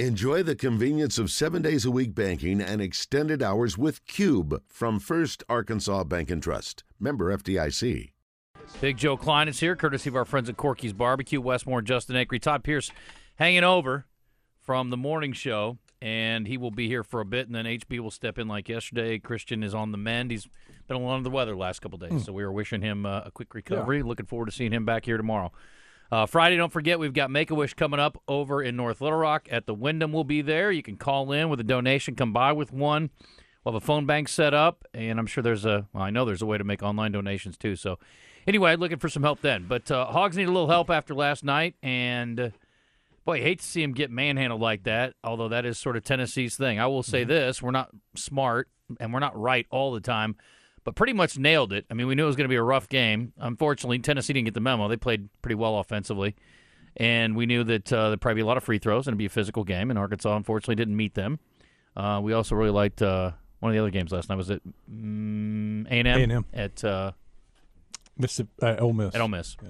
Enjoy the convenience of seven days a week banking and extended hours with Cube from First Arkansas Bank and Trust. Member FDIC. Big Joe Kleine is here, courtesy of our friends at Corky's Barbecue, Westmore, Justin Acree, Todd Pierce hanging over from the morning show, and he will be here for a bit, and then HB will step in like yesterday. Christian is on the mend. He's been a lot of the weather the last couple days, so we are wishing him uh, a quick recovery. Looking forward to seeing him back here tomorrow. Uh, Friday, don't forget, we've got Make a Wish coming up over in North Little Rock at the Wyndham. We'll be there. You can call in with a donation, come by with one. We'll have a phone bank set up, and I'm sure there's a, well, I know there's a way to make online donations too. So, anyway, looking for some help then. But uh, Hogs need a little help after last night, and uh, boy, I hate to see him get manhandled like that, although that is sort of Tennessee's thing. I will say this we're not smart, and we're not right all the time but pretty much nailed it. I mean, we knew it was going to be a rough game. Unfortunately, Tennessee didn't get the memo. They played pretty well offensively, and we knew that uh, there'd probably be a lot of free throws and it'd be a physical game. And Arkansas, unfortunately, didn't meet them. Uh, we also really liked uh, one of the other games last night. Was it mm, A&M, A&M. at uh, Mississippi, uh, Ole Miss. at Ole Miss? Yeah.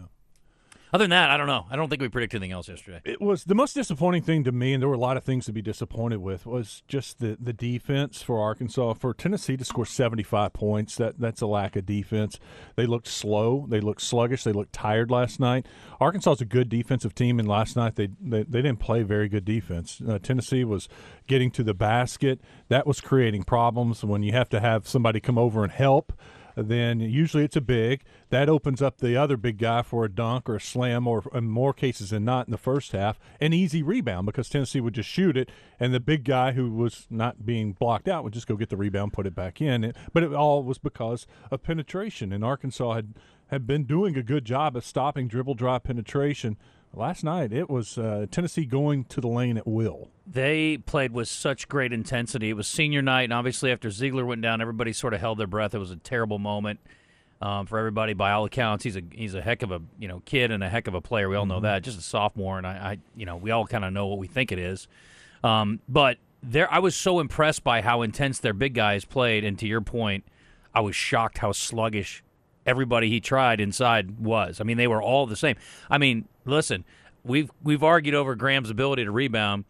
Other than that, I don't know. I don't think we predicted anything else yesterday. It was the most disappointing thing to me, and there were a lot of things to be disappointed with. Was just the the defense for Arkansas. For Tennessee to score seventy five points, that that's a lack of defense. They looked slow. They looked sluggish. They looked tired last night. Arkansas is a good defensive team, and last night they they, they didn't play very good defense. Uh, Tennessee was getting to the basket. That was creating problems when you have to have somebody come over and help then usually it's a big. That opens up the other big guy for a dunk or a slam, or in more cases than not in the first half, an easy rebound because Tennessee would just shoot it, and the big guy who was not being blocked out would just go get the rebound, put it back in. But it all was because of penetration, and Arkansas had had been doing a good job of stopping dribble drive penetration. Last night, it was uh, Tennessee going to the lane at will. They played with such great intensity. It was senior night, and obviously after Zeigler went down, everybody sort of held their breath. It was a terrible moment um, for everybody. By all accounts, he's a he's a heck of a you know kid and a heck of a player. We all know that. Just a sophomore, and I, I you know we all kind of know what we think it is. Um, but there, I was so impressed by how intense their big guys played, and to your point, I was shocked how sluggish everybody he tried inside was. I mean, they were all the same. I mean, listen, we've we've argued over Graham's ability to rebound.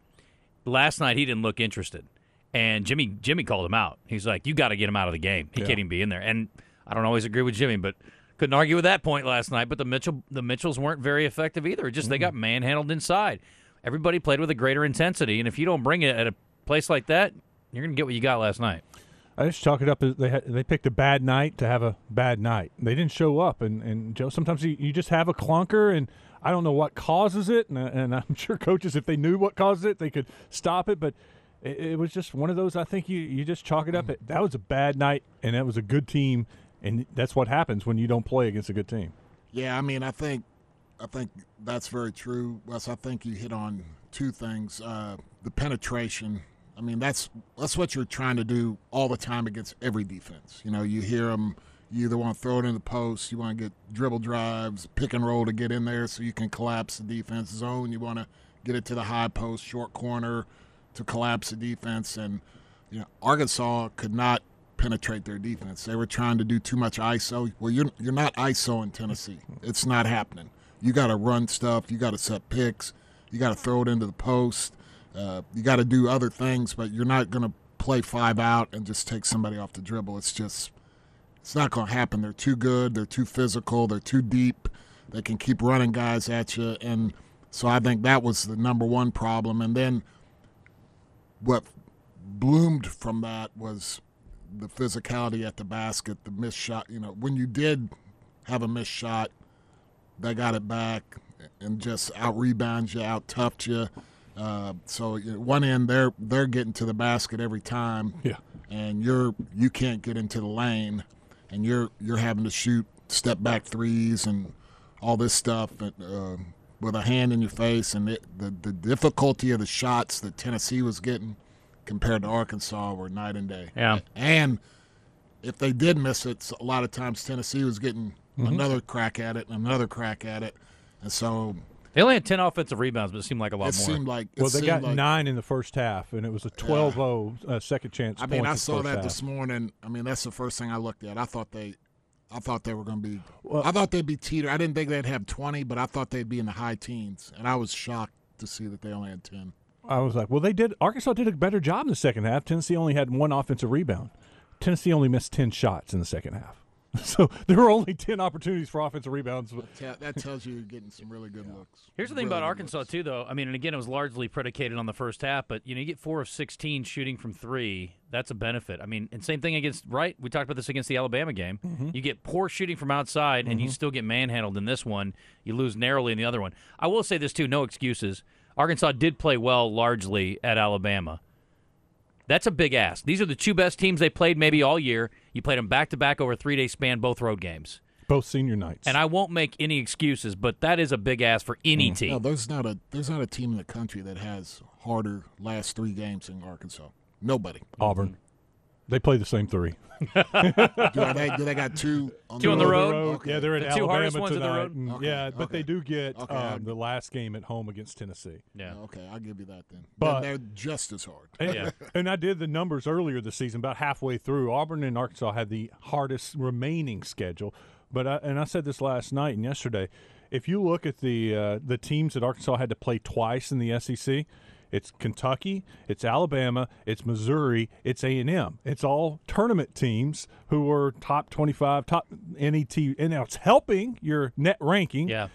Last night he didn't look interested, and Jimmy Jimmy called him out. He's like, "You got to get him out of the game. He Yeah. can't even be in there." And I don't always agree with Jimmy, but couldn't argue with that point last night. But the Mitchell the Mitchells weren't very effective either. Just they mm-hmm. got manhandled inside. Everybody played with a greater intensity, and if you don't bring it at a place like that, you're gonna get what you got last night. I just chalk it up as they had, they picked a bad night to have a bad night. They didn't show up, and and Joe. Sometimes you, you just have a clunker, and I don't know what causes it, and, and I'm sure coaches, if they knew what caused it, they could stop it. But it, it was just one of those. I think you you just chalk it up. At, that was a bad night, and that was a good team, and that's what happens when you don't play against a good team. Yeah, I mean, I think, I think that's very true, Wes. I think you hit on two things: uh, the penetration. I mean, that's that's what you're trying to do all the time against every defense. You know, you hear them. You either want to throw it in the post, you want to get dribble drives, pick and roll to get in there so you can collapse the defense zone. You want to get it to the high post, short corner to collapse the defense. And you know, Arkansas could not penetrate their defense. They were trying to do too much ISO. Well, you're you're not ISO in Tennessee. It's not happening. You got to run stuff. You got to set picks. You got to throw it into the post. Uh, you got to do other things, but you're not going to play five out and just take somebody off the dribble. It's just it's not going to happen. They're too good. They're too physical. They're too deep. They can keep running guys at you, and so I think that was the number one problem. And then what bloomed from that was the physicality at the basket, the missed shot. You know, when you did have a missed shot, they got it back and just out rebound you, out toughed you. Uh, so one end, they're they're getting to the basket every time, Yeah. and you're you can't get into the lane, and you're you're having to shoot step back threes and all this stuff and, uh, with a hand in your face, and it, the the difficulty of the shots that Tennessee was getting compared to Arkansas were night and day. Yeah. And if they did miss it, a lot of times Tennessee was getting another crack at it and another crack at it, and so They only had ten offensive rebounds, but it seemed like a lot it more. seemed like it Well, they seemed got like, nine in the first half, and it was a 12-0 uh, second chance. I mean, I saw that half. this morning. I mean, that's the first thing I looked at. I thought they, I thought they were going to be. I thought they'd be teeter. I didn't think they'd have twenty, but I thought they'd be in the high teens, and I was shocked to see that they only had ten. I was like, well, they did. Arkansas did a better job in the second half. Tennessee only had one offensive rebound. Tennessee only missed ten shots in the second half. So there were only ten opportunities for offensive rebounds. Te- that tells you you're getting some really good looks. Here's the thing Really about Arkansas looks. too, though. I mean, and again, it was largely predicated on the first half, but you know, you get four of sixteen shooting from three. That's a benefit. I mean, and same thing against right. We talked about this against the Alabama game. Mm-hmm. You get poor shooting from outside, and you still get manhandled in this one. You lose narrowly in the other one. I will say this too: no excuses. Arkansas did play well largely at Alabama. That's a big ask. These are the two best teams they played maybe all year. You played them back to back over a three day span, both road games. Both senior nights. And I won't make any excuses, but that is a big ass for any mm. team. No, there's not a there's not a team in the country that has harder last three games in Arkansas. Nobody. Auburn. Mm-hmm. They play the same three. do, they, do they got two on Two the on the road? road? Okay. Yeah, they're at The two Alabama hardest ones on the road? and- Okay, Yeah, but okay. they do get Okay, um, the last game at home against Tennessee. Yeah. Okay, I'll give you that then. But- they're just as hard. And, Yeah. and I did the numbers earlier this season, about halfway through. Auburn and Arkansas had the hardest remaining schedule. But I, and I said this last night and yesterday. If you look at the uh, the teams that Arkansas had to play twice in the SEC, it's Kentucky, it's Alabama, it's Missouri, it's A and M. It's all tournament teams who are top twenty five, top NET, and now it's helping your net ranking. Yeah.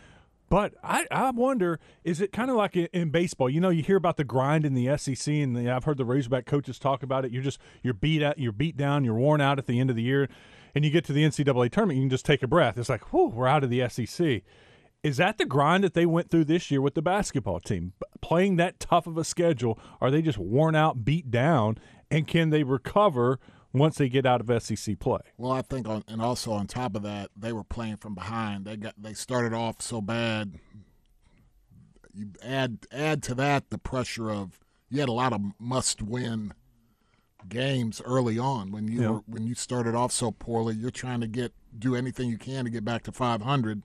But I, I wonder, is it kind of like in, in baseball? You know, you hear about the grind in the SEC, and the, I've heard the Razorback coaches talk about it. You're just you're beat out, you're beat down, you're worn out at the end of the year, and you get to the NCAA tournament, you can just take a breath. It's like, whew, we're out of the SEC. Is that the grind that they went through this year with the basketball team, playing that tough of a schedule? Are they just worn out, beat down, and can they recover once they get out of SEC play? Well, I think, on, and also on top of that, they were playing from behind. They got they started off so bad. You add add to that the pressure of you had a lot of must win games early on when you Yeah. were, when you started off so poorly. You're trying to get do anything you can to get back to 500.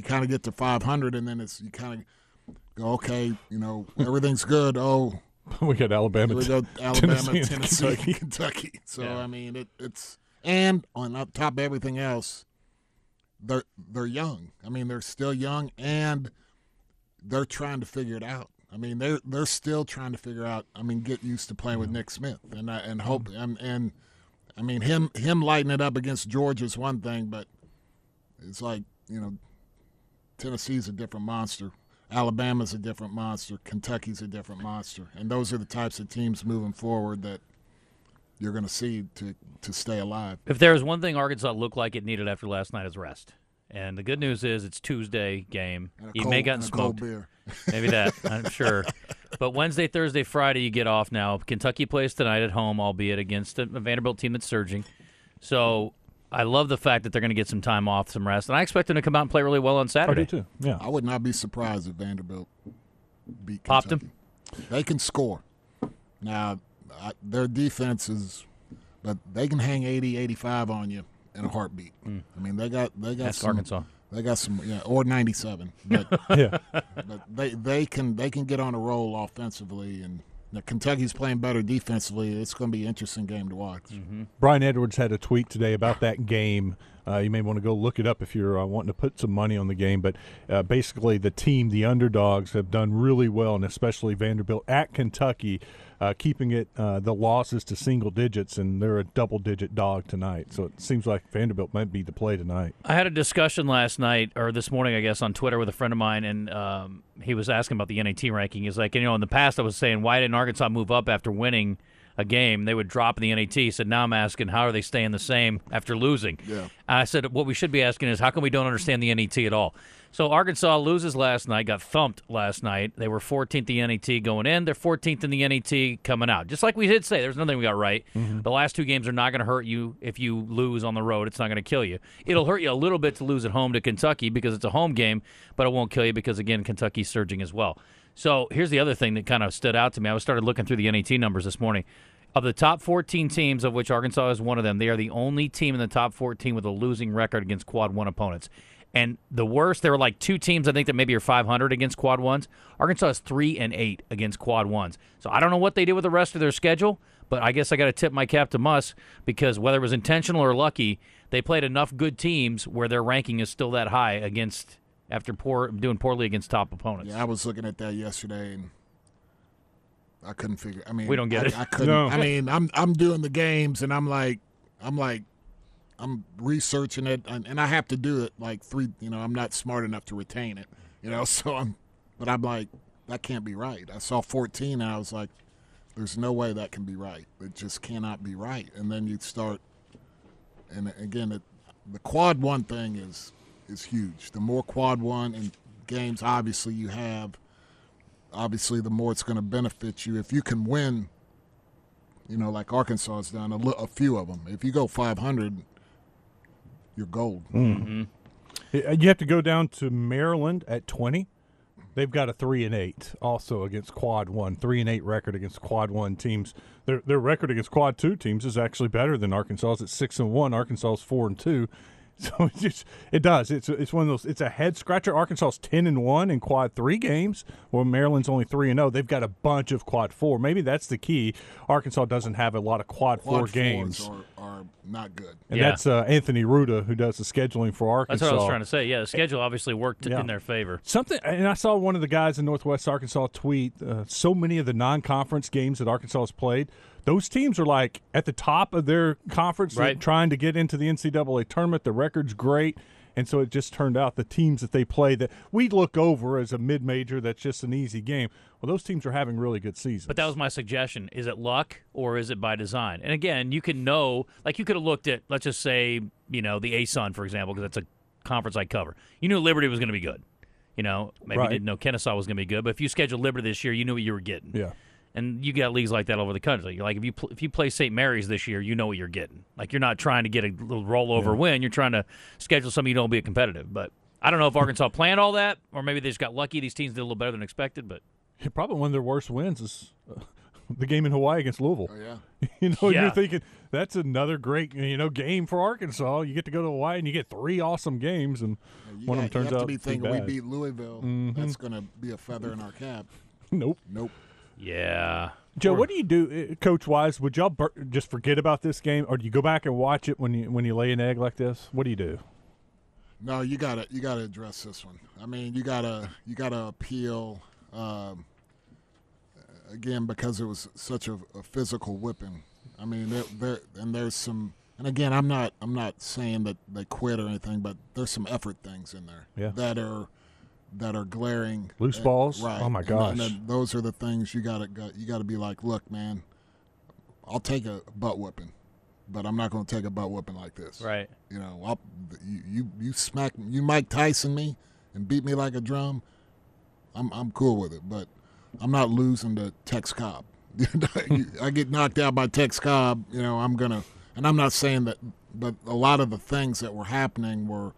You kind of get to 500, and then it's you kind of go okay, you know everything's good. Oh, we got Alabama, we go, Alabama, Tennessee, Tennessee, Kentucky. Kentucky. So Yeah. I mean, it, it's and on top of everything else, they're they're young. I mean, they're still young, and they're trying to figure it out. I mean, they're they're still trying to figure out. I mean, get used to playing with Nick Smith, and I, and hope mm-hmm. and and I mean him him lighting it up against Georgia is one thing, but it's like you know, Tennessee's a different monster. Alabama's a different monster. Kentucky's a different monster, and those are the types of teams moving forward that you're going to see to to stay alive. If there was one thing Arkansas looked like it needed after last night, is rest. And the good news is it's Tuesday game. You cold, may gotten and a cold smoked. beer. Maybe that. I'm sure. But Wednesday, Thursday, Friday, you get off now. Kentucky plays tonight at home, albeit against a Vanderbilt team that's surging. So I love the fact that they're going to get some time off, some rest, and I expect them to come out and play really well on Saturday. I do Saturday. too. Yeah. I would not be surprised if Vanderbilt beat Popped Kentucky. They can score. Now, I, their defense is, but they can hang 80, 85 on you in a heartbeat. Hmm. I mean, they got they got That's some, Arkansas. They got some, yeah, or 97. But yeah. but they they can they can get on a roll offensively, and now Kentucky's playing better defensively. It's going to be an interesting game to watch. Brian Edwards had a tweet today about that game. Uh, you may want to go look it up if you're uh, wanting to put some money on the game. But uh, basically, the team, the underdogs, have done really well, and especially Vanderbilt at Kentucky, uh, keeping it uh, the losses to single digits, and they're a double-digit dog tonight. So it seems like Vanderbilt might be the play tonight. I had a discussion last night or this morning, I guess, on Twitter with a friend of mine, and um, he was asking about the NET ranking. He's like, you know, in the past, I was saying, why didn't Arkansas move up after winning a game? They would drop in the NET. He said, now I'm asking, how are they staying the same after losing? Yeah. I said, what we should be asking is, how come we don't understand the NET at all? So Arkansas loses last night, got thumped last night. They were 14th in the NET going in. They're 14th in the NET coming out. Just like we did say, there's nothing we got right. Mm-hmm. The last two games are not going to hurt you if you lose on the road. It's not going to kill you. It'll hurt you a little bit to lose at home to Kentucky because it's a home game, but it won't kill you because, again, Kentucky's surging as well. So here's the other thing that kind of stood out to me. I was started looking through the NET numbers this morning. Of the top 14 teams, of which Arkansas is one of them, they are the only team in the top 14 with a losing record against quad one opponents. And the worst, there were like two teams I think that maybe are 500 against quad ones. Arkansas is three and eight against quad ones. So I don't know what they did with the rest of their schedule, but I guess I got to tip my cap to Muss because whether it was intentional or lucky, they played enough good teams where their ranking is still that high against after poor doing poorly against top opponents. Yeah, I was looking at that yesterday, and I couldn't figure. I mean, We don't get I, it. I couldn't. No. I mean, I'm I'm doing the games, and I'm like, I'm like, I'm researching it, and, and I have to do it like three. You know, I'm not smart enough to retain it. You know, so I'm, but I'm like, that can't be right. I saw 14, and I was like, there's no way that can be right. It just cannot be right. And then you start, and again, it, the quad one thing is is huge. The more quad one and games, obviously you have obviously the more it's going to benefit you. If you can win, you know, like Arkansas has done, a, li- a few of them. If you go 500, you're gold. Uh, You have to go down to Maryland at 20. They've got a three and eight also against quad one, three and eight record against quad one teams. Their their record against quad two teams is actually better than Arkansas's. It's six and one. Arkansas's four and two. So it just it does. It's it's one of those. It's a head scratcher. Arkansas's ten and one in quad three games, while Maryland's only three and zero. They've got a bunch of quad four. Maybe that's the key. Arkansas doesn't have a lot of quad, Quad four games. are, are not good. And Yeah. that's uh, Anthony Ruda who does the scheduling for Arkansas. That's what I was trying to say. Yeah, the schedule obviously worked Yeah. in their favor. Something, and I saw one of the guys in Northwest Arkansas tweet. Uh, so many of the non-conference games that Arkansas has played, those teams are like at the top of their conference, Right. trying to get into the NCAA tournament. The record's great, and so it just turned out the teams that they play that we look over as a mid-major that's just an easy game. Well, those teams are having really good seasons. But that was my suggestion. Is it luck or is it by design? And again, you can know, like you could have looked at, let's just say, you know, the ASUN, for example, because that's a conference I cover. You knew Liberty was going to be good. You know, maybe Right. you didn't know Kennesaw was going to be good, but if you scheduled Liberty this year, you knew what you were getting. yeah. And you got leagues like that all over the country. Like if you pl- if you play St. Mary's this year, you know what you're getting. Like you're not trying to get a little rollover win. You're trying to schedule something you don't be competitive. But I don't know if Arkansas planned all that, or maybe they just got lucky. These teams did a little better than expected. But Probably one of their worst wins is uh, the game in Hawaii against Louisville. Oh yeah. You know, Yeah. you're thinking that's another great you know game for Arkansas. You get to go to Hawaii and you get three awesome games, and You, one got- of them turns you have out to be to be thinking we beat Louisville. That's going to be a feather in our cap. nope. Nope. Yeah, Joe, what do you do, coach wise? Would y'all bur- just forget about this game, or do you go back and watch it when you when you lay an egg like this? What do you do? No, you gotta you gotta address this one. I mean, you gotta you gotta appeal um, again because it was such a, a physical whipping. I mean, there, there and there's some. And again, I'm not I'm not saying that they quit or anything, but there's some effort things in there Yeah. that are that are glaring. Loose And- balls? Oh right? Oh, my And- gosh. And, then those are the things you gotta go, you gotta be like, look, man, I'll take a butt whipping, but I'm not going to take a butt whipping like this. right. You know, I'll, you you you smack you Mike Tyson me and beat me like a drum. I'm I'm cool with it, but I'm not losing to Tex Cobb. I get knocked out by Tex Cobb. You know, I'm gonna, and I'm not saying that, but a lot of the things that were happening were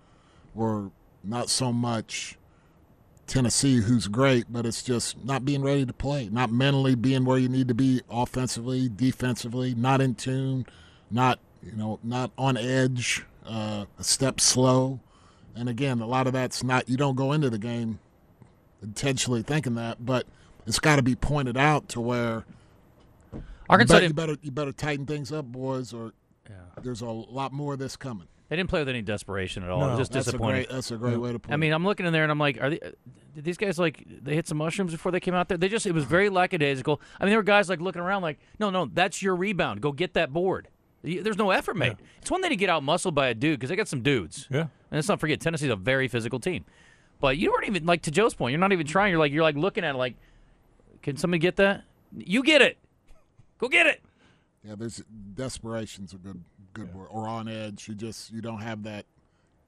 were not so much Tennessee, who's great, but it's just not being ready to play, not mentally being where you need to be offensively, defensively, not in tune, not you know, not on edge, uh, a step slow, and again, a lot of that's not. You don't go into the game intentionally thinking that, but it's got to be pointed out to where Arkansas you, didn't, better you better tighten things up, boys, or yeah. there's a lot more of this coming. They didn't play with any desperation at all. it No, was just that's disappointing. a great that's a great way to put it. I mean, I'm looking in there and I'm like, are they, did these guys like they hit some mushrooms before they came out there? They just it was very lackadaisical. I mean, there were guys like looking around like, no, no, that's your rebound. Go get that board. There's no effort made. It's one thing to get out muscled by a dude because they got some dudes. Yeah. And let's not forget Tennessee's a very physical team. But you weren't even like to Joe's point. You're not even trying. You're like you're like looking at it like, can somebody get that? You get it. Go get it. Yeah, there's desperation's a good good word. Or on edge. You just you don't have that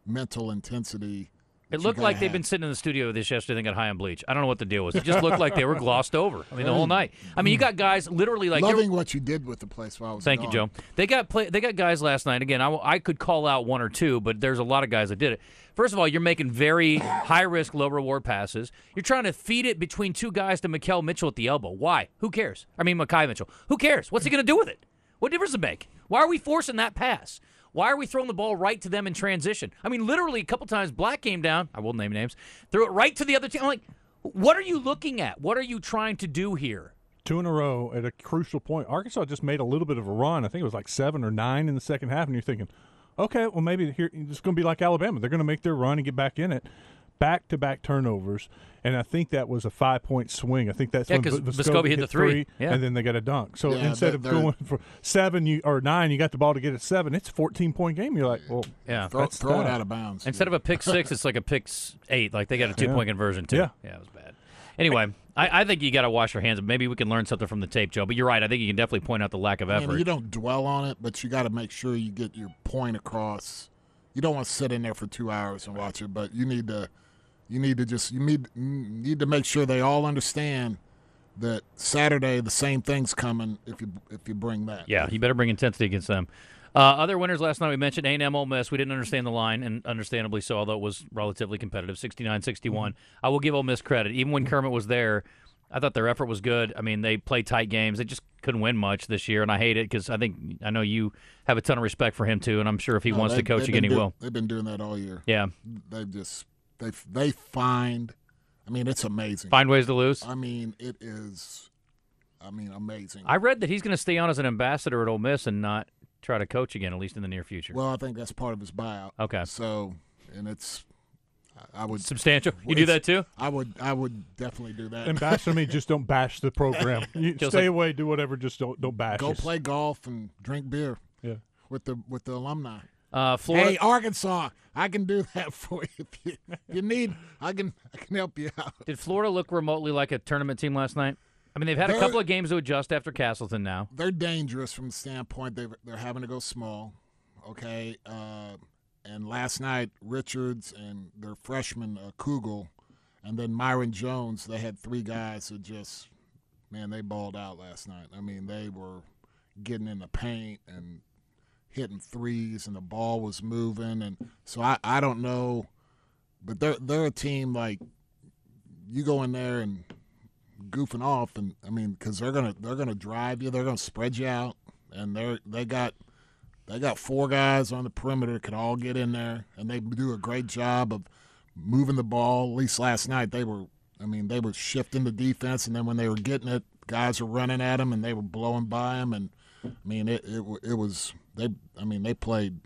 mental intensity. It looked like they've been sitting in the studio with this yesterday and got high on bleach. I don't know what the deal was. It just looked like they were glossed over. I mean, the whole night. I mean, you got guys literally like loving what you did with the place while I was Thank you. Joe. They got play, They got guys last night. Again, I, I could call out one or two, but there's a lot of guys that did it. First of all, you're making very high risk, low reward passes. You're trying to feed it between two guys to Makhel Mitchell at the elbow. Why? Who cares? I mean, Makhi Mitchell. Who cares? What's he going to do with it? What difference does it make? Why are we forcing that pass? Why are we throwing the ball right to them in transition? I mean, literally a couple times, Black came down. I won't name names. Threw it right to the other team. I'm like, what are you looking at? What are you trying to do here? Two in a row at a crucial point. Arkansas just made a little bit of a run. I think it was like seven or nine in the second half, and you're thinking, okay, well maybe here it's going to be like Alabama. They're going to make their run and get back in it. Back to back turnovers, and I think that was a five point swing. I think that's Yeah, when 'cause Vis- Vescovi hit the three. Yeah. and then they got a dunk. So Yeah, instead of going for seven you or nine, you got the ball to get it seven. It's a fourteen point game. You're like, well, Yeah. Throw, That's throw it out of bounds. Instead of a pick six, it's like a pick eight. Like they got a two point conversion too. Yeah. yeah, it was bad. Anyway, I, I think you got to wash your hands. Maybe we can learn something from the tape, Joe. But you're right. I think you can definitely point out the lack of I mean, effort. you don't dwell on it, but you got to make sure you get your point across. You don't want to sit in there for two hours and watch it, but you need to, you need to just you need need to make sure they all understand that Saturday the same thing's coming if you if you bring that. Yeah, you better bring intensity against them. Uh, other winners last night we mentioned A&M Ole Miss. We didn't understand the line, and understandably so, although it was relatively competitive, 69-61. I will give Ole Miss credit. Even when Kermit was there, I thought their effort was good. I mean, they played tight games. They just couldn't win much this year, and I hate it because I think I know you have a ton of respect for him too, and I'm sure if he No, wants to coach again, been he do- will. They've been doing that all year. Yeah, they've just they they find. I mean, it's amazing. find ways to lose. I mean, it is. I mean, amazing. I read that he's going to stay on as an ambassador at Ole Miss and not try to coach again, at least in the near future. well, I think that's part of his buyout. Okay. So, and it's. I- I would. Substantial. You do that too? I would. I would definitely do that. and bash me. Just don't bash the program. You stay like- away. Do whatever. Just don't don't bash. Go us. play golf and drink beer Yeah. with the with the alumni. Uh, Florida. Hey, Arkansas, I can do that for you. If you, if you need, I can I can help you out. Did Florida look remotely like a tournament team last night? I mean, they've had a They're- couple of games to adjust after Castleton now. They're dangerous from the standpoint they they're having to go small. Okay, uh, and last night Richards and their freshman uh, Kugel, and then Myreon Jones. They had three guys who just man they balled out last night. I mean they were getting in the paint and hitting threes, and the ball was moving, and so I I don't know, but they're they're a team like you go in there and goofing off, and I mean, because they're gonna they're gonna drive you, they're gonna spread you out, and they're they got they got four guys on the perimeter could all get in there, and they do a great job of moving the ball. At least last night, they were. I mean, they were shifting the defense, and then when they were getting it, guys were running at them, and they were blowing by them, and I mean, it it, it was they. I mean, they played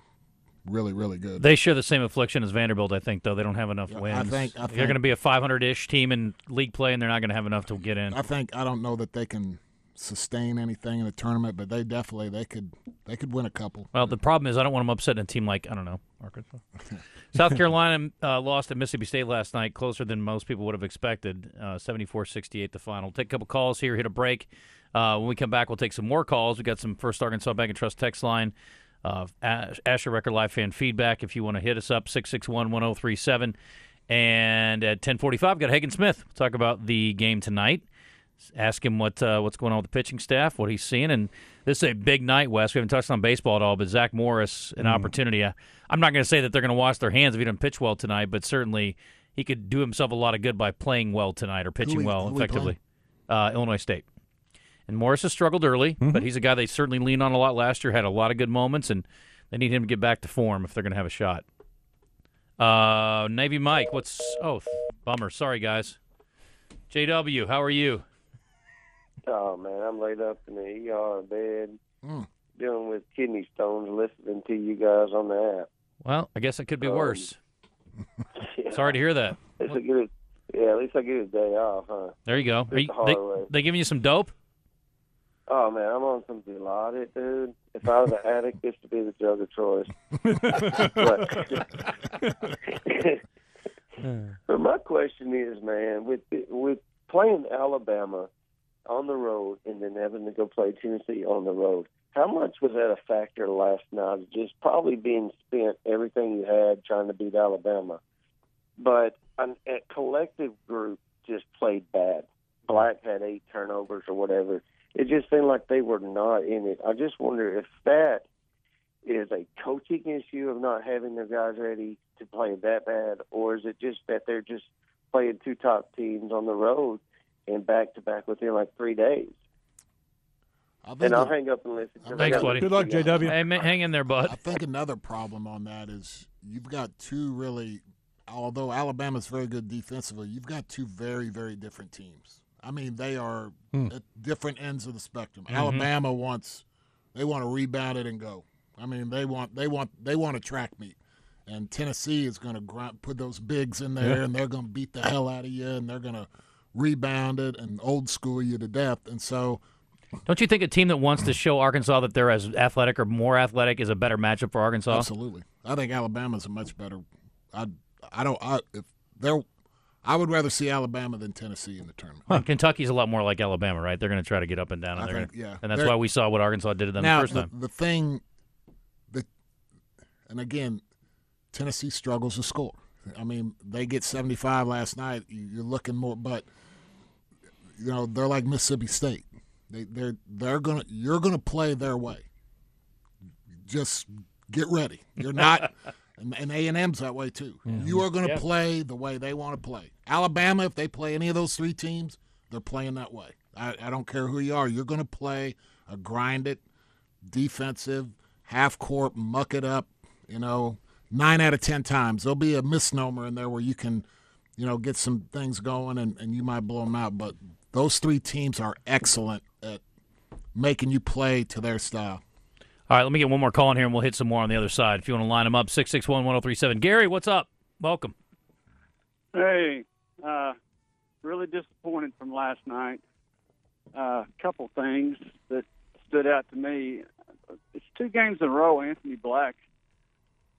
really really good. They share the same affliction as Vanderbilt, I think, though. They don't have enough Yeah, I think- I they're going to be a 500-ish team in league play, and they're not going to have enough to get in. I think I don't know that they can sustain anything in the tournament, but they definitely they could they could win a couple. Well, the problem is I don't want them upsetting a team like I don't know Arkansas. South Carolina uh, lost at Mississippi State last night, closer than most people would have expected. Uh, 74-68 the final. Take a couple calls here, hit a break. Uh, when we come back, we'll take some more calls. We got some First Arkansas Bank and Trust text line. Uh, Asher Record Live fan feedback. If you want to hit us up, 661-1037. And at 1045, we've got Hagen Smith. We'll talk about the game tonight ask him what uh, what's going on with the pitching staff, what he's seeing, and this is a big night, Wes. We haven't touched on baseball at all, but Zach Morris, an opportunity. Uh, I'm not going to say that they're going to wash their hands if he doesn't pitch well tonight, but certainly he could do himself a lot of good by playing well tonight or pitching we- well effectively. Uh, Illinois State. And Morris has struggled early, Mm-hmm. but he's a guy they certainly lean on a lot last year. Had a lot of good moments, and they need him to get back to form if they're going to have a shot. Uh, Navy Mike, what's oh bummer. Sorry guys. JW, how are you? Oh man, I'm laid up in the ER bed, Mm. dealing with kidney stones, listening to you guys on the app. Well, I guess it could be Um, worse. Yeah. Sorry to hear that. At least I get it. Yeah, at least I get a day off, huh? There you go. Are you, the they, way. they giving you some dope? Oh man, I'm on some Dilaudid, dude. If I was an addict, this would be the drug of choice. but, but my question is, man, with with playing Alabama on the road and then having to go play Tennessee on the road, how much was that a factor last night? Just probably being spent everything you had trying to beat Alabama, but an, a collective group just played bad. Black had eight turnovers or whatever. It just seemed like they were not in it. I just wonder if that is a coaching issue of not having their guys ready to play that bad, or is it just that they're just playing two top teams on the road and back to back within like three days? I think And I'll it- hang up and listen. 'cause I Thanks, buddy. Good luck, listen to y'all. JW. Hey, man, hang in there, bud. I think another problem on that is you've got two really, although Alabama's very good defensively, you've got two very, very different teams. I mean, they are hmm. at different ends of the spectrum. Mm-hmm. Alabama wants, they want to rebound it and go. I mean, they want, they want, they want to track meet, and Tennessee is going to put those bigs in there, Yeah. and they're going to beat the hell out of you, and they're going to rebound it and old school you to death. And so, Don't you think a team that wants to show Arkansas that they're as athletic or more athletic is a better matchup for Arkansas? absolutely, I think Alabama's a much better. I I don't I if they're. I would rather see Alabama than Tennessee in the tournament. Kentucky's a lot more like Alabama, right? They're going to try to get up and down, and, think, gonna, yeah. and that's They're- why we saw what Arkansas did to them now the first the, time. the thing that and again tennessee struggles to score i mean they get 75 last night You- you're looking more but you know they're like mississippi state they, they're they're gonna you're gonna play their way just get ready you're not and, and a&m's that way too mm-hmm. you are gonna play the way they want to play alabama if they play any of those three teams they're playing that way i, I don't care who you are you're gonna play a grind it defensive, half court, muck it up, you know, nine out of ten times. There'll be a misnomer in there where you can, you know, get some things going and, and you might blow them out. But those three teams are excellent at making you play to their style. All right, let me get one more call in here, and we'll hit some more on the other side. If you want to line them up, six six one one zero three seven. Gary, what's up? Welcome. Hey, uh, really disappointed from last night. A uh, couple things that stood out to me. It's two games in a row, Anthony Black,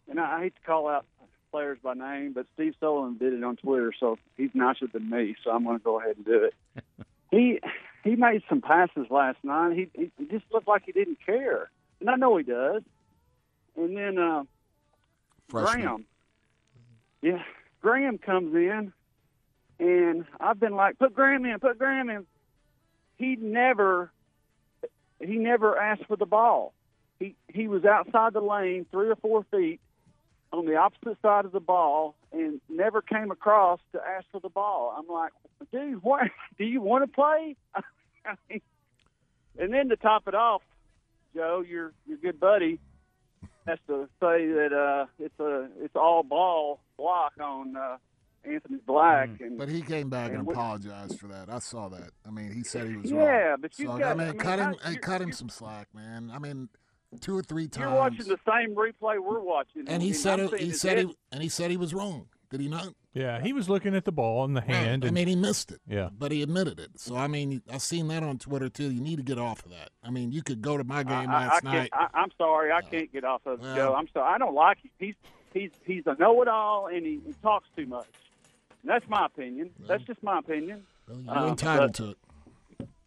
and I, hate to call out players by name, but Steve Sullivan did it on Twitter, so he's nicer than me, so I'm going to go ahead and do it. he he made some passes last night. He he just looked like he didn't care, and I know he does. And then uh, Freshman. Graham. Yeah, Graham comes in, and I've been like, put Graham in, put Graham in. He never, he never asked for the ball. He he was outside the lane, three or four feet, on the opposite side of the ball, and never came across to ask for the ball. I'm like, dude, what? Do you want to play? I mean, and then to top it off, Joe, your your good buddy, has to say that uh, it's a it's all ball block on uh, Anthony Black, and But he came back and And apologized for that. I saw that. I mean, he said he was wrong. yeah, but you So, got I mean, cut him, how- hey, cut him some slack, man. I mean, two or three times. You're watching the same replay we're watching, and he said I'm it, he said head- he, and he said he was wrong. Did he not? Yeah, he was looking at the ball in the hand. I and, mean, he missed it. Yeah. But he admitted it. So I mean, I've seen that on Twitter too. You need to get off of that. I mean, you could go to my game I, I, I last can't, night. I, I'm sorry, I can't get off of Well- Joe. I'm sorry, I don't like him. He's he's he's a know-it-all, and he, he talks too much. And that's my opinion. That's just my opinion. Well, you're uh, entitled to it.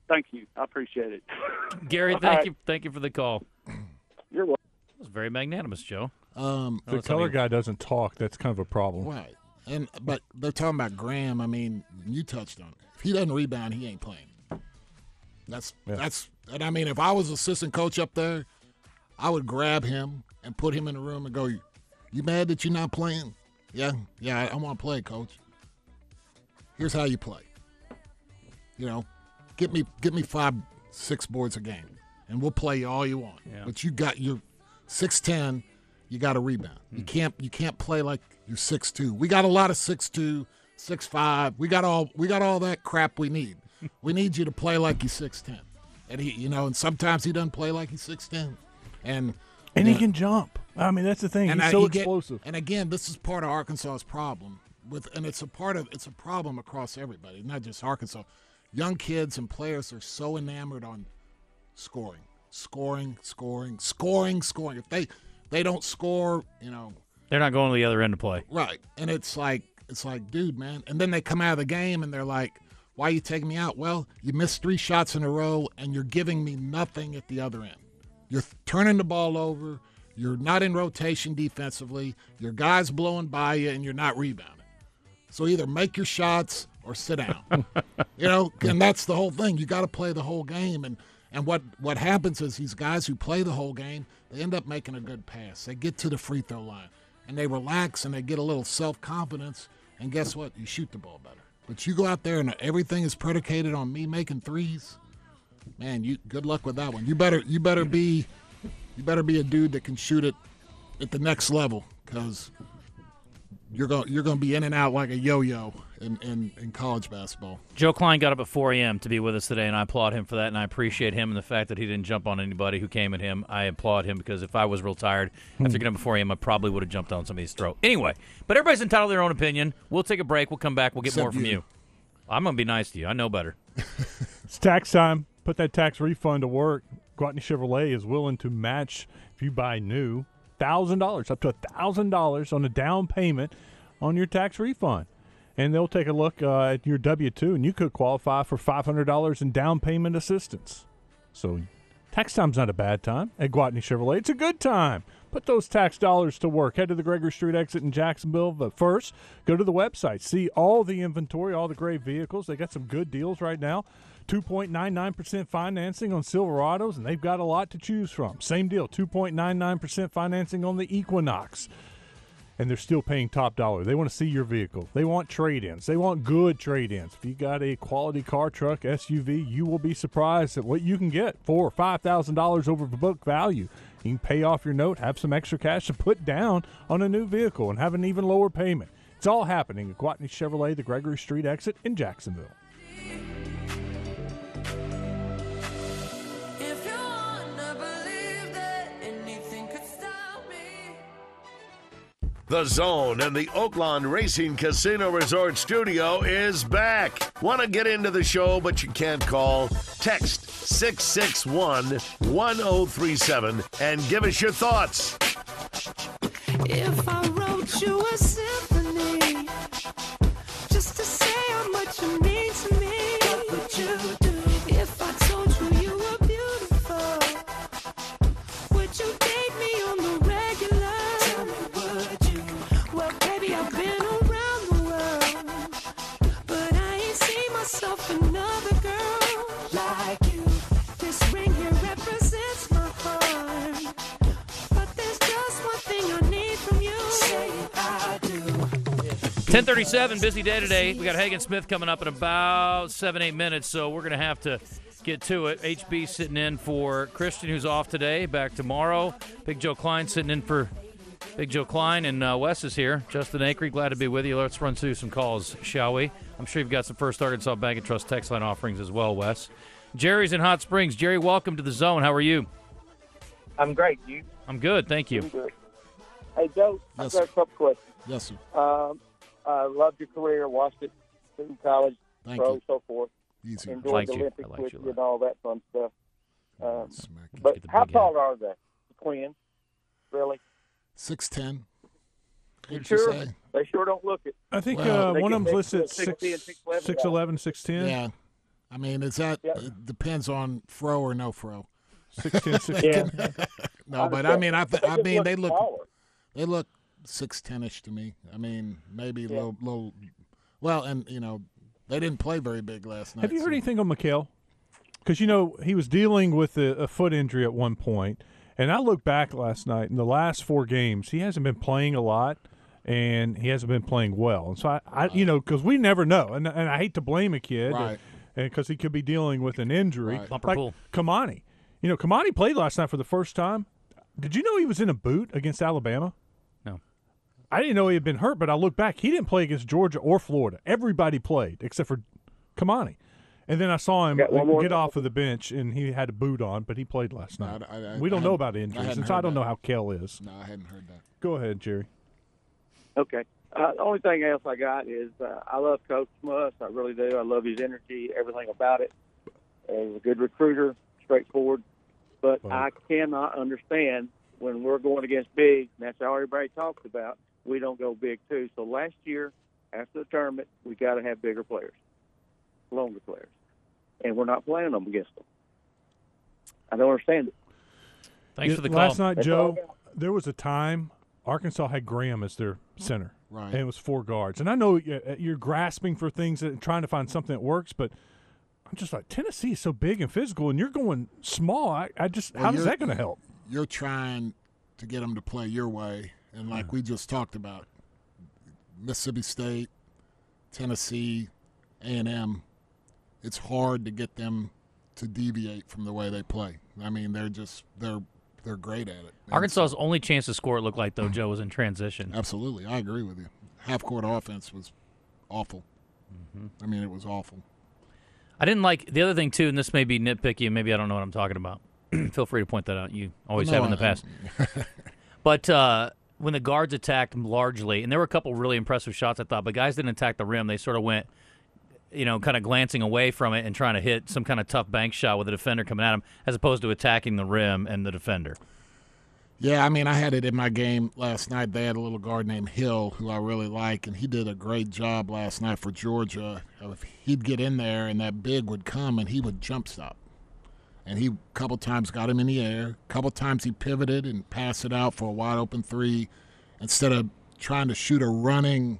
Thank you, I appreciate it. Gary, thank right. you, thank you for the call. You're welcome. It was very magnanimous, Joe. Um, the color guy doesn't talk. That's kind of a problem. right. And but they're talking about Graham. I mean, you touched on it. If he doesn't rebound, he ain't playing. That's Yeah. that's. And I mean, if I was assistant coach up there, I would grab him and put him in the room and go, "You mad that you're not playing? Yeah, yeah. I, I want to play, coach. Here's how you play. You know, get me get me five, six boards a game, and we'll play you all you want. Yeah. But you got your six ten. You got to rebound. You hmm. can't you can't play like you're six two. We got a lot of six two, six five. We got all we got all that crap we need. we need you to play like you're six ten. And he, you know, and sometimes he doesn't play like he's six ten, and And he Yeah. can jump. I mean, that's the thing. and He's I- so get- explosive. and again, this is part of Arkansas's problem with, and it's a part of it's a problem across everybody, not just Arkansas. Young kids and players are so enamored on scoring, scoring, scoring, scoring, scoring. If they they don't score, you know, They're not going to the other end to play. right? And it's like it's like, dude, man. And then they come out of the game and they're like, "Why are you taking me out?" Well, you missed three shots in a row, and you're giving me nothing at the other end. You're turning the ball over. You're not in rotation defensively. Your guy's blowing by you, and you're not rebounding. So either make your shots or sit down. you know, and that's the whole thing. You got to play the whole game. And and what what happens is these guys who play the whole game, they end up making a good pass. They get to the free throw line, and they relax and they get a little self confidence. And guess what? You shoot the ball better. But you go out there and everything is predicated on me making threes. Man, you good luck with that one. You better you better be you better be a dude that can shoot it at the next level because you're going you're going to be in and out like a yo-yo in, in, in college basketball. Joe Kleine got up at 4 a.m. to be with us today, and I applaud him for that. And I appreciate him and the fact that he didn't jump on anybody who came at him. I applaud him because if I was real tired after getting up at 4 a.m., I probably would have jumped on somebody's throat. Anyway, but everybody's entitled to their own opinion. We'll take a break. We'll come back. We'll get Except more from you. you. I'm going to be nice to you. I know better. It's tax time. Put that tax refund to work. Gwatney Chevrolet is willing to match if you buy new thousand dollars up to thousand dollars on a down payment on your tax refund, and they'll take a look uh, at your W two, and you could qualify for five hundred dollars in down payment assistance. So, tax time's not a bad time at Gwatney Chevrolet. It's a good time. Put those tax dollars to work. Head to the Gregory Street exit in Jacksonville. But first, go to the website. See all the inventory, all the great vehicles. They got some good deals right now. 2.99% financing on Silverados, and they've got a lot to choose from. Same deal, 2.99% financing on the Equinox. And they're still paying top dollar. They want to see your vehicle. They want trade ins. They want good trade ins. If you got a quality car, truck, SUV, you will be surprised at what you can get for $5,000 over the book value. You can pay off your note, have some extra cash to put down on a new vehicle, and have an even lower payment. It's all happening at Gwatney Chevrolet, the Gregory Street exit in Jacksonville. The Zone and the Oaklawn Racing Casino Resort Studio is back. Want to get into the show, but you can't call? Text 661 1037 and give us your thoughts. If I wrote you a 1037, busy day today. We got Hagen Smith coming up in about seven, eight minutes, so we're going to have to get to it. HB sitting in for Christian, who's off today, back tomorrow. Big Joe Kleine sitting in for Big Joe Kleine, and uh, Wes is here. Justin Acree, glad to be with you. Let's run through some calls, shall we? I'm sure you've got some First Arkansas Bank and Trust text line offerings as well, Wes. Jerry's in Hot Springs. Jerry, welcome to the zone. How are you? I'm great. You? I'm good, thank you. Good. Hey, Joe, I've Yes, got a couple questions. Yes, sir. Um, I loved your career, watched it through college, Thank pro, you. so forth. Easy. Enjoyed Liked the you. Olympics I liked with you you and all that fun stuff. Um, but how big tall are they, the twins? Really? 6'10. You What'd you sure? say? They sure don't look it. I think Well- uh, one of them's next listed at 6'10", 6, 6'11", 6'11", 6'10", Yeah. I mean, is that Yeah. it depends on fro or no fro? 6'10", 6'10". Yeah. No, but I mean, I, th- I mean, they look they look six ten ish to me. I mean, maybe a Yeah. little little. Well, and you know, they didn't play very big last night. Have you heard so- anything on Makhel? Because you know he was dealing with a, a foot injury at one point, and I looked back last night in the last four games, he hasn't been playing a lot, and he hasn't been playing well. And so I, I you know, because we never know, and and I hate to blame a kid, Right. and because he could be dealing with an injury, Right. Like pool. Kamani. You know, Kamani played last night for the first time. Did you know he was in a boot against Alabama? No. I didn't know he had been hurt, but I look back, he didn't play against Georgia or Florida. Everybody played except for Kamani. And then I saw him Got one more? get off of the bench, and he had a boot on, but he played last No, night. I- I- we don't know about injuries, hadn't and so I don't that. know how Kel is. No, I hadn't heard that. Go ahead, Jerry. Okay. Uh, the only thing else I got is uh, I love Coach Muss. I really do. I love his energy, everything about it. He's a good recruiter, straightforward. But Well- I cannot understand when we're going against big, and that's all everybody talks about, we don't go big too. So last year, after the tournament, we got to have bigger players, longer players. And we're not playing them against them. I don't understand it. Thanks Yeah, for the call. Last night, That's all I Joe, there was a time Arkansas had Graham as their center, Right. and it was four guards. And I know uh, you're grasping for things and trying to find something that works, but I'm just like Tennessee is so big and physical, and you're going small. I, I just Well, how that going to help? You're trying to get them to play your way, and like we just talked about, Mississippi State, Tennessee, A and M. It's hard to get them to deviate from the way they play. I mean, they're just they're they're great at it. And Arkansas's only chance to score, it looked like, though, Joe, was in transition. Absolutely, I agree with you. Half court offense was awful. I mean, it was awful. I didn't like the other thing too, and this may be nitpicky, and maybe I don't know what I'm talking about. Feel free to point that out. You always No, have in the I- past. but uh, when the guards attacked largely, and there were a couple really impressive shots, I thought, but guys didn't attack the rim. They sort of went, you know, kind of glancing away from it and trying to hit some kind of tough bank shot with a defender coming at them, as opposed to attacking the rim and the defender. Yeah, I mean, I had it in my game last night. They had a little guard named Hill who I really like, and he did a great job last night for Georgia. If he'd get in there and that big would come and he would jump stop. And he a couple times got him in the air. A couple times he pivoted and passed it out for a wide open three instead of trying to shoot a running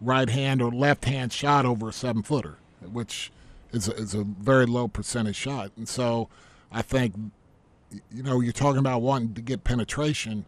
right hand or left hand shot over a seven footer, which is a, is a very low percentage shot. And so I think you know, you're talking about wanting to get penetration.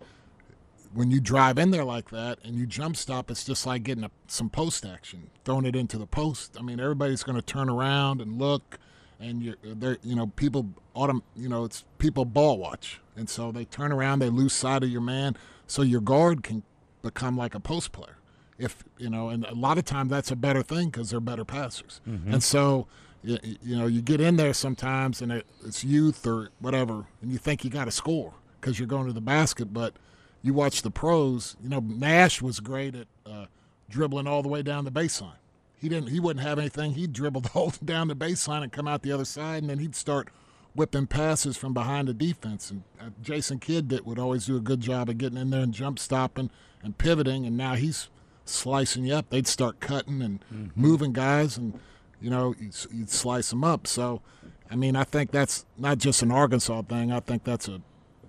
When you drive in there like that and you jump stop, it's just like getting a, some post action, throwing it into the post. I mean, everybody's going to turn around and look, and you're there. You know, people autumn. You know, it's people ball watch, and so they turn around, they lose sight of your man, so your guard can become like a post player. If you know, and a lot of times that's a better thing because they're better passers, and so you, you know, you get in there sometimes and it, it's youth or whatever, and you think you got to score because you're going to the basket, but you watch the pros. You know, Nash was great at uh, dribbling all the way down the baseline. He didn't. He wouldn't have anything. He'd dribble the whole down the baseline and come out the other side, and then he'd start whipping passes from behind the defense. And uh, Jason Kidd did, would always do a good job of getting in there and jump stopping and pivoting. And now he's slicing you up. They'd start cutting and moving guys, and you know you'd, you'd slice them up. So, I mean, I think that's not just an Arkansas thing. I think that's a.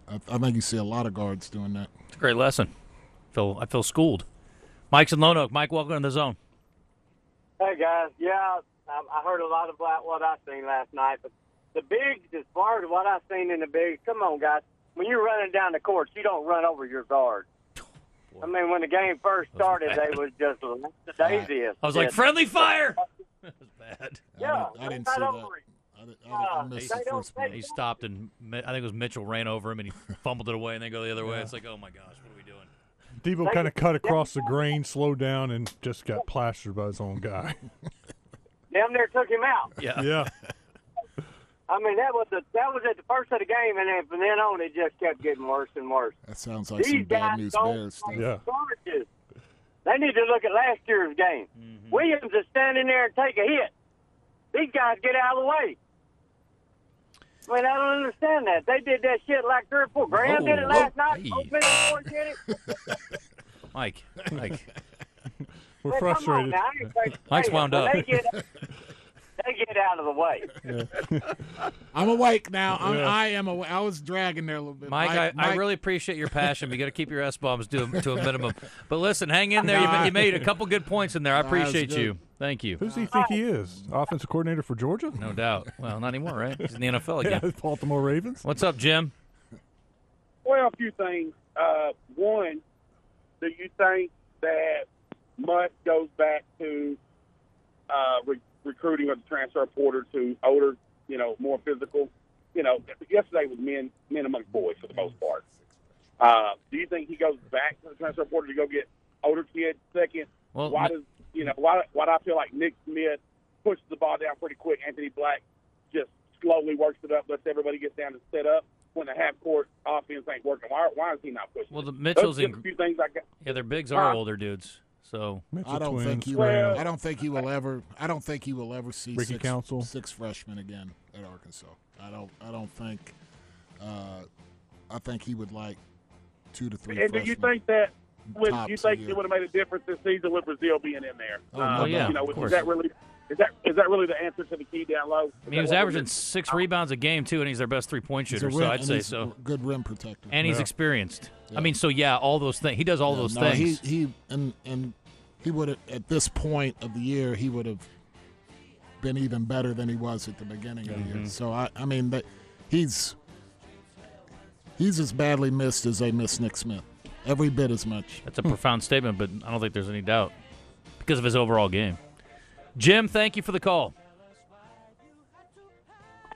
I I think you see a lot of guards doing that. It's a great lesson. I feel I feel schooled. Mike's in Lonoke. Mike, welcome to the zone. Hey guys, yeah, I, I heard a lot about what I seen last night, but the bigs, as far as what I seen in the bigs, come on guys, when you're running down the court, you don't run over your guard. I mean, when the game first started, they was just the daisiest. I was like, friendly fire. that was bad. Yeah, I didn't right see that. over it. I, did, I, did, I missed the first play. He stopped and I think it was Mitchell ran over him and he fumbled it away and then go the other way. It's like, oh my gosh, what are we doing? Devo kind of cut across the grain, slowed down, and just got plastered by his own guy. Damn near took him out. Yeah. yeah. I mean, that was the that was at the first of the game, and then from then on, it just kept getting worse and worse. That sounds like These some bad news don't bears stuff. Yeah. charges. They need to look at last year's game. Mm-hmm. Williams is standing there and take a hit. These guys get out of the way. I mean, I don't understand that. They did that shit like three or four. Graham did it Oh, last night. hey. Open Ford did it. Mike, Mike. We're Man, come on frustrated. now. I ain't crazy Mike's wound up. They get, they get out of the way. I'm awake now. I'm, Yeah. I am. Awa- I was dragging there a little bit. Mike, I, I really appreciate your passion. but You got to keep your S bombs to a, to a minimum. But listen, hang in there. You, you made a couple good points in there. I appreciate good. you. Thank you. Who does he think he is? Offensive coordinator for Georgia? No doubt. Well, not anymore, right? He's in the NFL Yeah, again. Baltimore Ravens. What's up, Jim? Well, a few things. Uh, one, do you think that much goes back to uh, re- recruiting of the transfer portal to older, you know, more physical? You know, yesterday was men men amongst boys for the most part. Uh, do you think he goes back to the transfer portal to go get older kids? Second, Well, why does you know why why do I feel like Nick Smith pushes the ball down pretty quick? Anthony Black just slowly works it up, lets everybody get down and set up. When the half court offense ain't working, why why is he not pushing? Well, the? Mitchell's Those are just in. a few things I got. Yeah, their bigs are Huh? older dudes. So Mitchell I don't twins. think he. Graham. Will, I don't think he will ever. I don't think he will ever see Ricky six, Council. six freshmen again at Arkansas. I don't. I don't think. Uh, I think he would like two to three. And do you think that would Tops you think year. it would have made a difference this season with Brazile being in there? Oh, Uh, no yeah, you know, of is that really is that is that really the answer to the key down low? Is I mean, he was averaging six rebounds a game too, and he's their best three point shooter. rim- So I'd say he's so. a Good rim protector. And he's Yeah. experienced. Yeah. I mean, so yeah, all those things. He does all Yeah, those no, things. He he and and he would have at this point of the year he would have been even better than he was at the beginning of the Mm-hmm. year. So I I mean that he's he's as badly missed as they miss Nick Smith. Every bit as much. That's a profound statement, but I don't think there's any doubt because of his overall game. Jim, thank you for the call.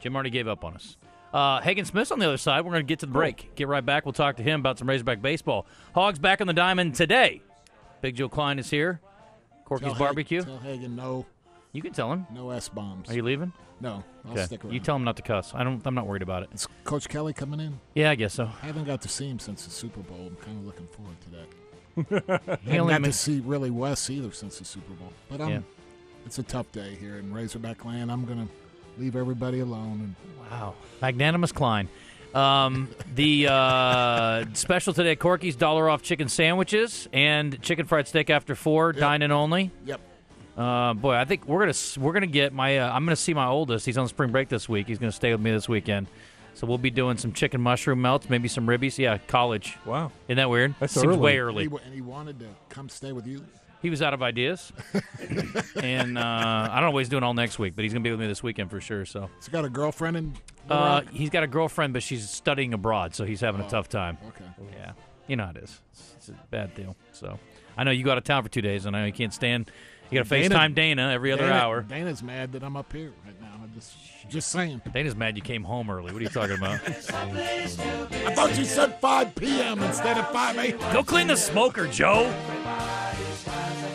Jim already gave up on us. Uh, Hagen Smith's on the other side. We're going to get to the break. Get right back. We'll talk to him about some Razorback baseball. Hogs back on the diamond today. Big Joe Kleine is here. Corky's Tell Barbecue. Tell Hagen no. You can tell him. No S bombs. Are you leaving? No, I'll Okay. stick around. You tell him not to cuss. I don't. I'm not worried about it. Is Coach Kelly coming in? Yeah, I guess so. I haven't got to see him since the Super Bowl. I'm kind of looking forward to that. He I haven't got to see really Wes either since the Super Bowl. But I'm, Yeah. It's a tough day here in Razorback Land. I'm gonna leave everybody alone. Wow. Magnanimous Kleine. Um, the uh, special today at Corky's dollar off chicken sandwiches and chicken fried steak after four, dine in only. Yep, Uh, boy, I think we're gonna we're gonna get my. Uh, I'm gonna see my oldest. He's on spring break this week. He's gonna stay with me this weekend. So we'll be doing some chicken mushroom melts, maybe some ribbies. Yeah, college. Wow. Isn't that weird? That's Seems early. way and early. he, and he wanted to come stay with you. He was out of ideas, and uh, I don't know what he's doing all next week, but he's gonna be with me this weekend for sure. So He's got a girlfriend in. Uh, he's got a girlfriend, but she's studying abroad, so he's having a Oh, tough time. Okay. Yeah, you know how it is. It's, it's a bad deal. So I know you go out of town for two days, and I know you can't stand. You got to FaceTime Dana every other Dana- hour. Dana's mad that I'm up here right now. I'm just, just saying. Dana's mad you came home early. What are you talking about? I thought you said 5 p.m. instead of 5 a.m. Go clean the smoker, Joe skies